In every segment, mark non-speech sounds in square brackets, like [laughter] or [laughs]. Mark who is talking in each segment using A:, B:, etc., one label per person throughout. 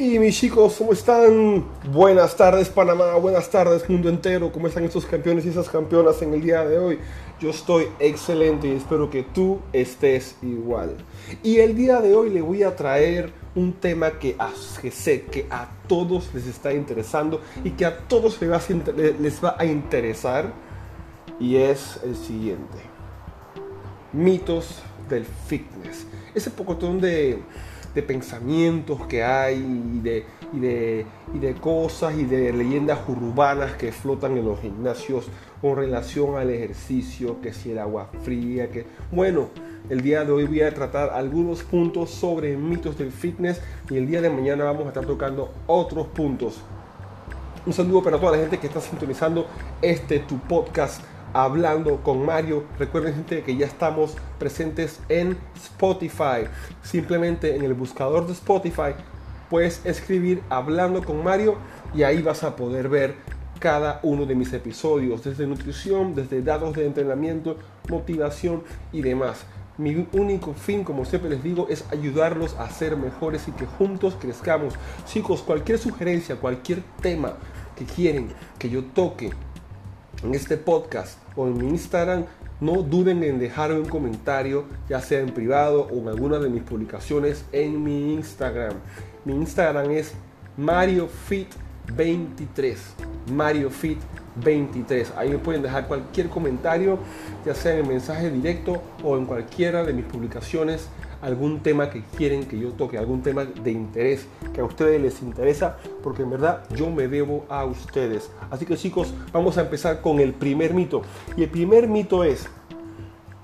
A: Y mis chicos, ¿cómo están? Buenas tardes Panamá, buenas tardes mundo entero, ¿cómo están estos campeones y esas campeonas en el día de hoy? Yo estoy excelente y espero que tú estés igual. Y el día de hoy le voy a traer un tema que, sé que a todos les está interesando y que a todos a, les va a interesar y es el siguiente. Mitos del fitness. Ese pocotón de de pensamientos que hay y de, de cosas y de leyendas urbanas que flotan en los gimnasios con relación al ejercicio, que si el agua fría, que bueno, el día de hoy voy a tratar algunos puntos sobre mitos del fitness y el día de mañana vamos a estar tocando otros puntos. Un saludo para toda la gente que está sintonizando este tu podcast Hablando con Mario. Recuerden gente que ya estamos presentes en Spotify. Simplemente en el buscador de Spotify puedes escribir Hablando con Mario y ahí vas a poder ver cada uno de mis episodios, desde nutrición, desde datos de entrenamiento, motivación y demás. Mi único fin, como siempre les digo, es ayudarlos a ser mejores y que juntos crezcamos. Chicos, cualquier sugerencia, cualquier tema que quieren que yo toque en este podcast o en mi Instagram, no duden en dejarme un comentario, ya sea en privado o en alguna de mis publicaciones en mi Instagram. Mi Instagram es MarioFit23. MarioFit23. Ahí me pueden dejar cualquier comentario, ya sea en mensaje directo o en cualquiera de mis publicaciones algún tema que quieren que yo toque, algún tema de interés que a ustedes les interesa, porque en verdad yo me debo a ustedes. Así que chicos, vamos a empezar con el primer mito. Y el primer mito es,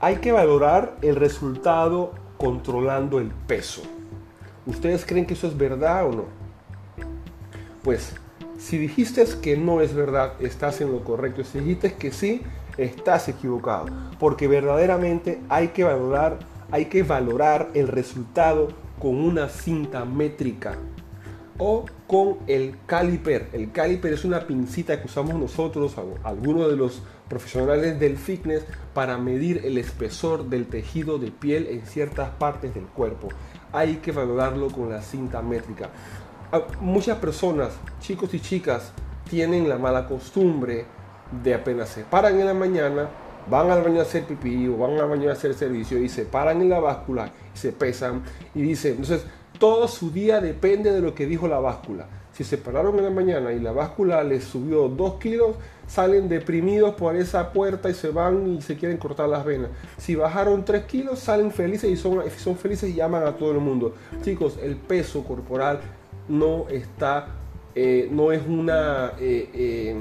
A: hay que valorar el resultado controlando el peso. ¿Ustedes creen que eso es verdad o no? Pues si dijiste que no es verdad, estás en lo correcto. Si dijiste que sí, estás equivocado. Porque verdaderamente hay que valorar hay que valorar el resultado con una cinta métrica o con el caliper. El caliper es una pincita que usamos nosotros, algunos de los profesionales del fitness, para medir el espesor del tejido de piel en ciertas partes del cuerpo. Hay que valorarlo con la cinta métrica. Muchas personas, chicos y chicas, tienen la mala costumbre de apenas se paran en la mañana, van al baño a hacer pipí o van al baño a hacer servicio y se paran en la báscula y se pesan y dicen, entonces todo su día depende de lo que dijo la báscula. Si se pararon en la mañana y la báscula les subió 2 kilos, salen deprimidos por esa puerta y se van y se quieren cortar las venas. Si bajaron 3 kilos, salen felices y son, felices y llaman a todo el mundo. Chicos, el peso corporal no está, eh, no es una... Eh, eh,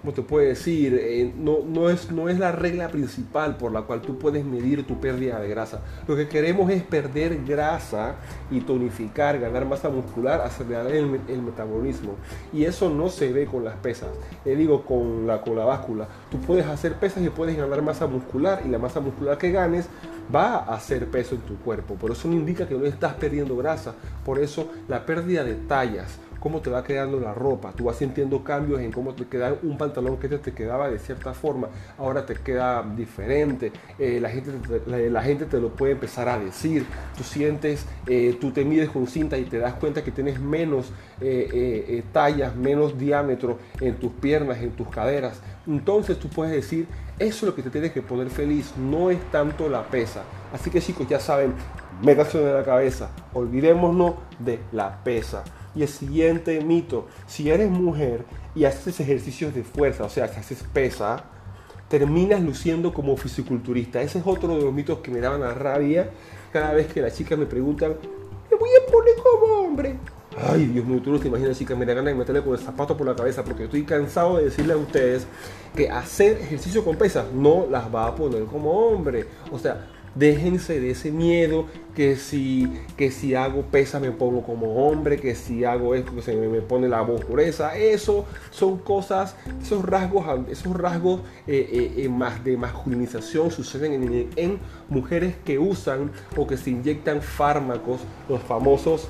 A: como te puede decir, eh, no, no, es, no es la regla principal por la cual tú puedes medir tu pérdida de grasa. Lo que queremos es perder grasa y tonificar, ganar masa muscular, acelerar el, el metabolismo. Y eso no se ve con las pesas. Le digo, con la, con la báscula. Tú puedes hacer pesas y puedes ganar masa muscular y la masa muscular que ganes va a hacer peso en tu cuerpo. Por eso no indica que no estás perdiendo grasa. Por eso la pérdida de tallas cómo te va quedando la ropa. Tú vas sintiendo cambios en cómo te queda un pantalón que te, quedaba de cierta forma, ahora te queda diferente. Eh, la, gente, la, gente te lo puede empezar a decir. Tú sientes, eh, tú te mides con cinta y te das cuenta que tienes menos eh, tallas, menos diámetro en tus piernas, en tus caderas. Entonces tú puedes decir, eso es lo que te tienes que poner feliz, no es tanto la pesa. Así que chicos, ya saben, métanse en la cabeza, olvidémonos de la pesa. Y el siguiente mito, si eres mujer y haces ejercicios de fuerza, o sea, si haces pesa, terminas luciendo como fisiculturista. Ese es otro de los mitos que me daban a rabia cada vez que las chicas me preguntan, ¿me voy a poner como hombre? Ay, Dios mío, tú no te imaginas, chicas, me da ganas de meterle con el zapato por la cabeza porque estoy cansado de decirle a ustedes que hacer ejercicio con pesas no las va a poner como hombre. O sea, Déjense de ese miedo que si, que si hago pesa me pongo como hombre, que si hago esto que se me, pone la voz pureza. Eso son cosas, esos rasgos, esos rasgos eh, eh, eh, de masculinización suceden en, en mujeres que usan o que se inyectan fármacos, los famosos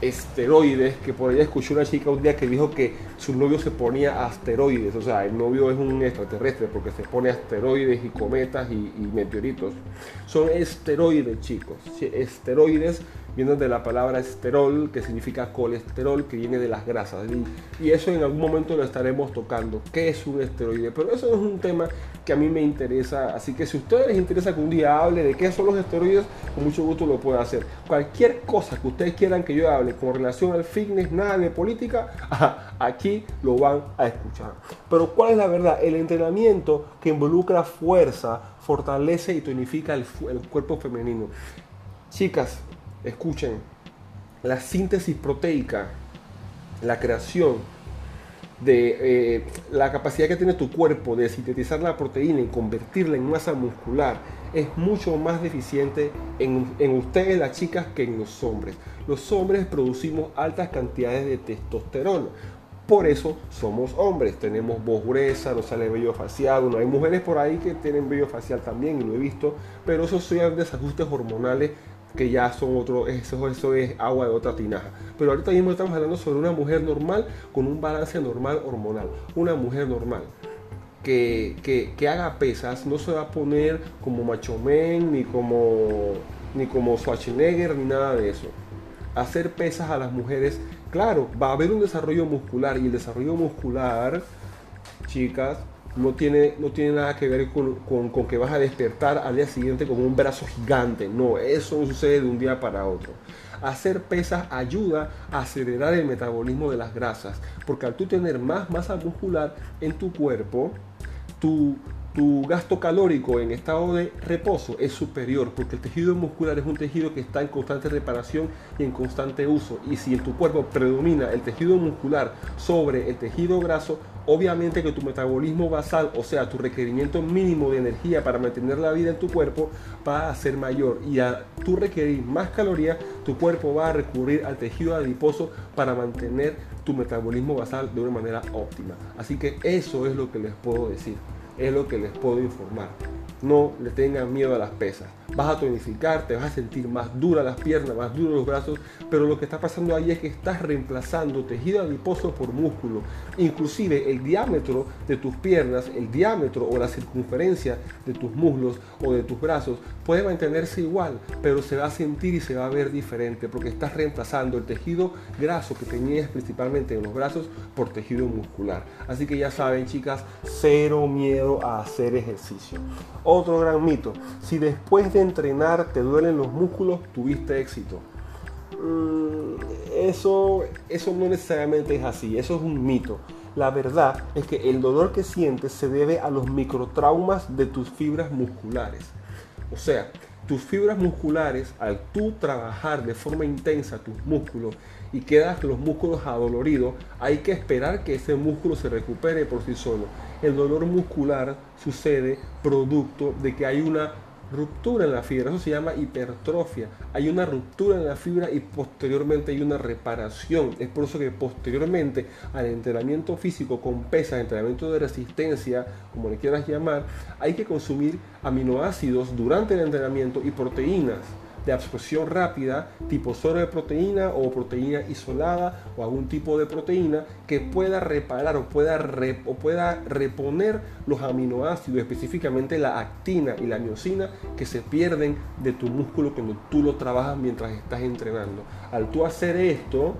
A: esteroides, que por ahí escuché una chica un día que dijo que su novio se ponía asteroides, o sea, el novio es un extraterrestre porque se pone asteroides y cometas y, y meteoritos. Son esteroides, chicos, esteroides viene de la palabra esterol, que significa colesterol, que viene de las grasas. Y, eso en algún momento lo estaremos tocando. ¿Qué es un esteroide? Pero eso es un tema que a mí me interesa. Así que si a ustedes les interesa que un día hable de qué son los esteroides, con mucho gusto lo puedo hacer. Cualquier cosa que ustedes quieran que yo hable con relación al fitness, nada de política, [laughs] aquí lo van a escuchar. Pero ¿cuál es la verdad? El entrenamiento que involucra fuerza fortalece y tonifica el, el cuerpo femenino. Chicas, escuchen, la síntesis proteica, la creación de eh, la capacidad que tiene tu cuerpo de sintetizar la proteína y convertirla en masa muscular es mucho más deficiente en, en, ustedes las chicas que en los hombres. Los hombres producimos altas cantidades de testosterona. Por eso somos hombres, tenemos voz gruesa, nos sale vello facial, bueno, hay mujeres por ahí que tienen vello facial también y lo he visto, pero esos son desajustes hormonales que ya son otro, eso, eso es agua de otra tinaja. Pero ahorita mismo estamos hablando sobre una mujer normal con un balance normal hormonal. Una mujer normal. Que, que, haga pesas, no se va a poner como Macho Men, ni como, ni como Schwarzenegger, ni nada de eso. Hacer pesas a las mujeres, claro, va a haber un desarrollo muscular y el desarrollo muscular, chicas, no tiene, no tiene nada que ver con, con, que vas a despertar al día siguiente con un brazo gigante. No, eso sucede de un día para otro. Hacer pesas ayuda a acelerar el metabolismo de las grasas, porque al tú tener más masa muscular en tu cuerpo, tu, tu gasto calórico en estado de reposo es superior porque el tejido muscular es un tejido que está en constante reparación y en constante uso. Y si en tu cuerpo predomina el tejido muscular sobre el tejido graso, obviamente que tu metabolismo basal, o sea, tu requerimiento mínimo de energía para mantener la vida en tu cuerpo, va a ser mayor. Y a tú requerir más calorías, tu cuerpo va a recurrir al tejido adiposo para mantener tu metabolismo basal de una manera óptima. Así que eso es lo que les puedo decir es lo que les puedo informar. No le tengan miedo a las pesas. Vas a tonificar, te vas a sentir más dura las piernas, más duros los brazos, pero lo que está pasando ahí es que estás reemplazando tejido adiposo por músculo. Inclusive el diámetro de tus piernas, el diámetro o la circunferencia de tus muslos o de tus brazos puede mantenerse igual, pero se va a sentir y se va a ver diferente porque estás reemplazando el tejido graso que tenías principalmente en los brazos por tejido muscular. Así que ya saben, chicas, cero miedo a hacer ejercicio. Otro gran mito, si después de entrenar te duelen los músculos, tuviste éxito. Mm, eso, eso no necesariamente es así, eso es un mito. La verdad es que el dolor que sientes se debe a los microtraumas de tus fibras musculares. O sea, tus fibras musculares, al tú trabajar de forma intensa tus músculos y quedas los músculos adoloridos, hay que esperar que ese músculo se recupere por sí solo. El dolor muscular sucede producto de que hay una ruptura en la fibra, eso se llama hipertrofia. Hay una ruptura en la fibra y posteriormente hay una reparación. Es por eso que posteriormente al entrenamiento físico con pesas, entrenamiento de resistencia, como le quieras llamar, hay que consumir aminoácidos durante el entrenamiento y proteínas de absorción rápida, tipo solo de proteína o proteína isolada o algún tipo de proteína que pueda reparar o pueda, o pueda reponer los aminoácidos, específicamente la actina y la miocina que se pierden de tu músculo cuando tú lo trabajas mientras estás entrenando. Al tú hacer esto,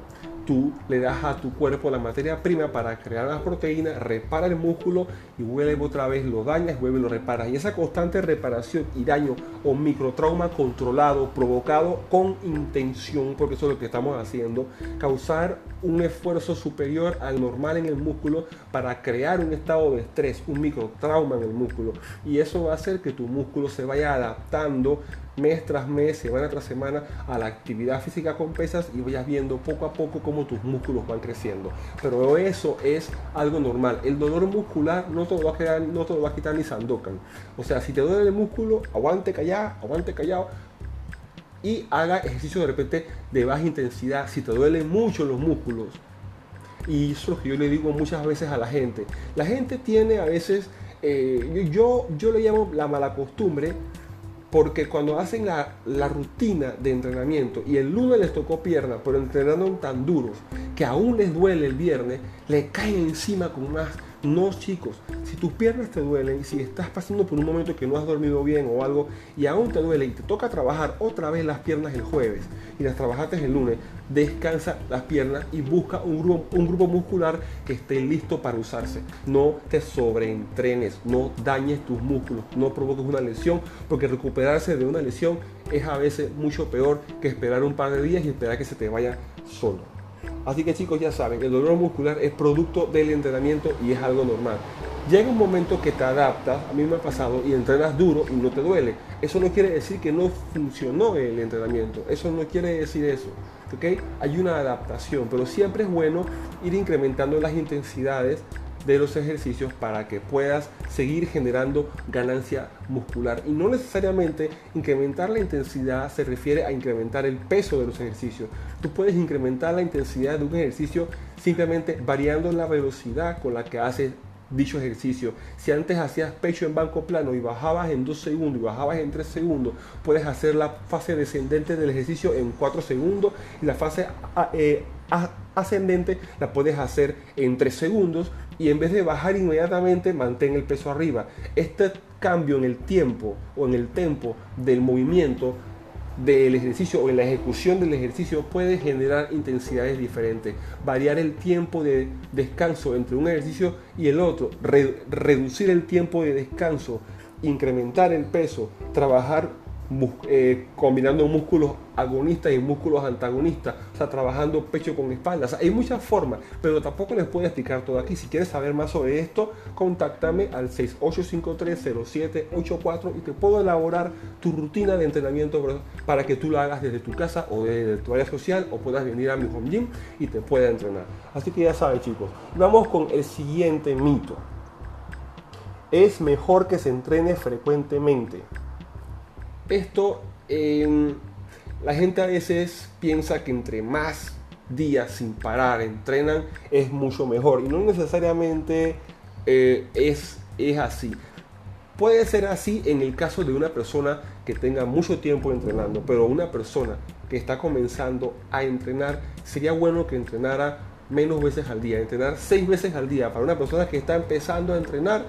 A: tú le das a tu cuerpo la materia prima para crear las proteínas, repara el músculo y vuelve otra vez, lo dañas, vuelve y lo reparas. Y esa constante reparación y daño o microtrauma controlado, provocado con intención, porque eso es lo que estamos haciendo, causar un esfuerzo superior al normal en el músculo para crear un estado de estrés, un microtrauma en el músculo. Y eso va a hacer que tu músculo se vaya adaptando mes tras mes, semana tras semana a la actividad física con pesas y vayas viendo poco a poco cómo tus músculos van creciendo. Pero eso es algo normal. El dolor muscular no te lo va a, quedar, no te lo va a quitar ni Sandokan. O sea, si te duele el músculo, aguante callado, aguante callado y haga ejercicio de repente de baja intensidad. Si te duelen mucho los músculos, y eso es lo que yo le digo muchas veces a la gente. La gente tiene a veces, eh, yo, yo le llamo la mala costumbre Porque cuando hacen la, la, rutina de entrenamiento y el lunes les tocó pierna, pero entrenaron tan duros que aún les duele el viernes, le caen encima con más no, chicos, si tus piernas te duelen, si estás pasando por un momento que no has dormido bien o algo y aún te duele y te toca trabajar otra vez las piernas el jueves y las trabajaste el lunes, descansa las piernas y busca un grupo, un grupo muscular que esté listo para usarse. No te sobreentrenes, no dañes tus músculos, no provoques una lesión, porque recuperarse de una lesión es a veces mucho peor que esperar un par de días y esperar que se te vaya solo. Así que chicos ya saben, el dolor muscular es producto del entrenamiento y es algo normal. Llega un momento que te adaptas, a mí me ha pasado, y entrenas duro y no te duele. Eso no quiere decir que no funcionó el entrenamiento, eso no quiere decir eso. ¿okay? Hay una adaptación, pero siempre es bueno ir incrementando las intensidades de los ejercicios para que puedas seguir generando ganancia muscular. Y no necesariamente incrementar la intensidad se refiere a incrementar el peso de los ejercicios. Tú puedes incrementar la intensidad de un ejercicio simplemente variando la velocidad con la que haces dicho ejercicio. Si antes hacías pecho en banco plano y bajabas en 2 segundos y bajabas en 3 segundos, puedes hacer la fase descendente del ejercicio en 4 segundos y la fase eh, ascendente la puedes hacer en 3 segundos y en vez de bajar inmediatamente mantén el peso arriba. Este cambio en el tiempo o en el tempo del movimiento del ejercicio o en la ejecución del ejercicio puede generar intensidades diferentes, variar el tiempo de descanso entre un ejercicio y el otro, reducir el tiempo de descanso, incrementar el peso, trabajar eh, combinando músculos agonistas y músculos antagonistas, o sea, trabajando pecho con espalda. hay muchas formas, pero tampoco les puedo explicar todo aquí. Si quieres saber más sobre esto, contáctame al 68530784 y te puedo elaborar tu rutina de entrenamiento para que tú lo hagas desde tu casa o desde tu área social o puedas venir a mi home gym y te pueda entrenar. Así que ya saben, chicos. Vamos con el siguiente mito. Es mejor que se entrene frecuentemente. Esto, em, la gente a veces piensa que entre más días sin parar entrenan es mucho mejor y no necesariamente eh, es, es así. Puede ser así en el caso de una persona que tenga mucho tiempo entrenando, pero una persona que está comenzando a entrenar, sería bueno que entrenara menos veces al día. Entrenar seis veces al día para una persona que está empezando a entrenar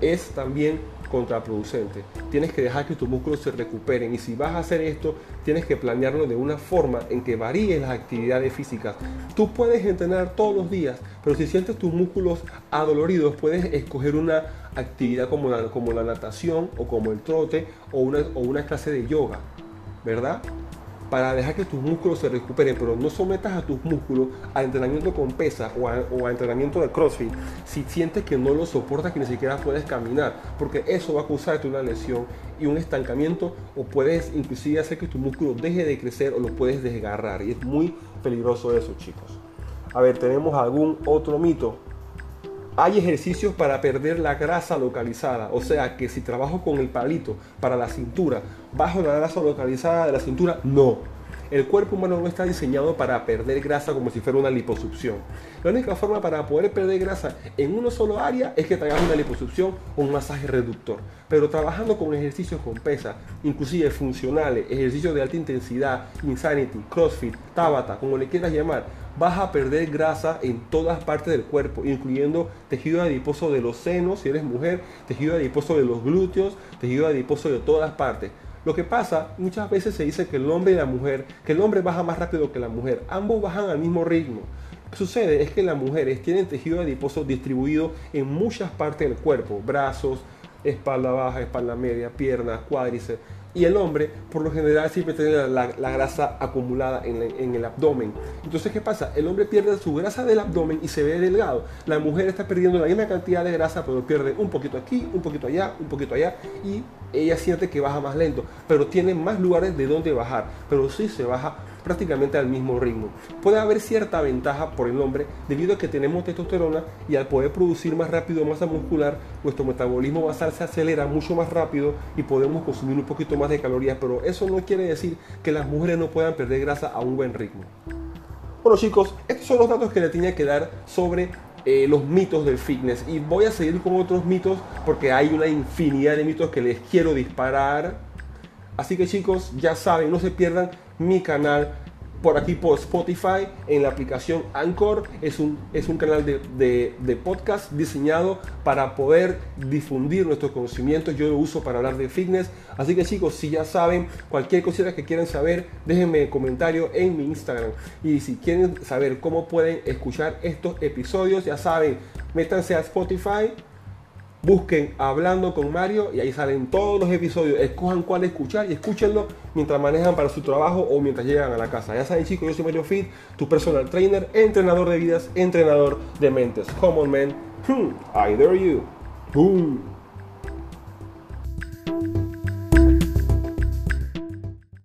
A: es también contraproducente. Tienes que dejar que tus músculos se recuperen y si vas a hacer esto, tienes que planearlo de una forma en que varíes las actividades físicas. Tú puedes entrenar todos los días, pero si sientes tus músculos adoloridos, puedes escoger una actividad como la, como la natación o como el trote o una, o una clase de yoga, ¿verdad? Para dejar que tus músculos se recuperen, pero no sometas a tus músculos a entrenamiento con pesa o a, entrenamiento de CrossFit si sientes que no lo soportas, que ni siquiera puedes caminar, porque eso va a causarte una lesión y un estancamiento o puedes inclusive hacer que tu músculo deje de crecer o lo puedes desgarrar y es muy peligroso eso, chicos. A ver, tenemos algún otro mito. Hay ejercicios para perder la grasa localizada, o sea que si trabajo con el palito para la cintura, bajo la grasa localizada de la cintura, no. El cuerpo humano no está diseñado para perder grasa como si fuera una liposucción. La única forma para poder perder grasa en una sola área es que te una liposucción o un masaje reductor. Pero trabajando con ejercicios con pesa, inclusive funcionales, ejercicios de alta intensidad, insanity, crossfit, tabata, como le quieras llamar, vas a perder grasa en todas partes del cuerpo, incluyendo tejido adiposo de los senos, si eres mujer, tejido adiposo de los glúteos, tejido adiposo de todas partes. Lo que pasa, muchas veces se dice que el hombre y la mujer, que el hombre baja más rápido que la mujer, ambos bajan al mismo ritmo. Lo que sucede es que las mujeres tienen tejido adiposo distribuido en muchas partes del cuerpo, brazos, espalda baja, espalda media, piernas, cuádriceps y el hombre, por lo general, siempre tiene la, grasa acumulada en, el abdomen. Entonces, ¿qué pasa? El hombre pierde su grasa del abdomen y se ve delgado. La mujer está perdiendo la misma cantidad de grasa, pero pierde un poquito aquí, un poquito allá, un poquito allá. Y ella siente que baja más lento, pero tiene más lugares de donde bajar. Pero sí se baja prácticamente al mismo ritmo. Puede haber cierta ventaja por el hombre debido a que tenemos testosterona y al poder producir más rápido masa muscular, nuestro metabolismo basal se acelera mucho más rápido y podemos consumir un poquito más de calorías, pero eso no quiere decir que las mujeres no puedan perder grasa a un buen ritmo. Bueno chicos, estos son los datos que le tenía que dar sobre eh, los mitos del fitness y voy a seguir con otros mitos porque hay una infinidad de mitos que les quiero disparar Así que chicos, ya saben, no se pierdan mi canal por aquí por Spotify, en la aplicación Anchor. Es un, es un canal de, de, podcast diseñado para poder difundir nuestros conocimientos. Yo lo uso para hablar de fitness. Así que chicos, si ya saben, cualquier cosita que quieran saber, déjenme comentario en mi Instagram. Y si quieren saber cómo pueden escuchar estos episodios, ya saben, métanse a Spotify Busquen Hablando con Mario y ahí salen todos los episodios. Escojan cuál escuchar y escúchenlo mientras manejan para su trabajo o mientras llegan a la casa. Ya saben chicos, yo soy Mario Fit, tu personal trainer, entrenador de vidas, entrenador de mentes. Come on man, hmm, I dare you. Boom.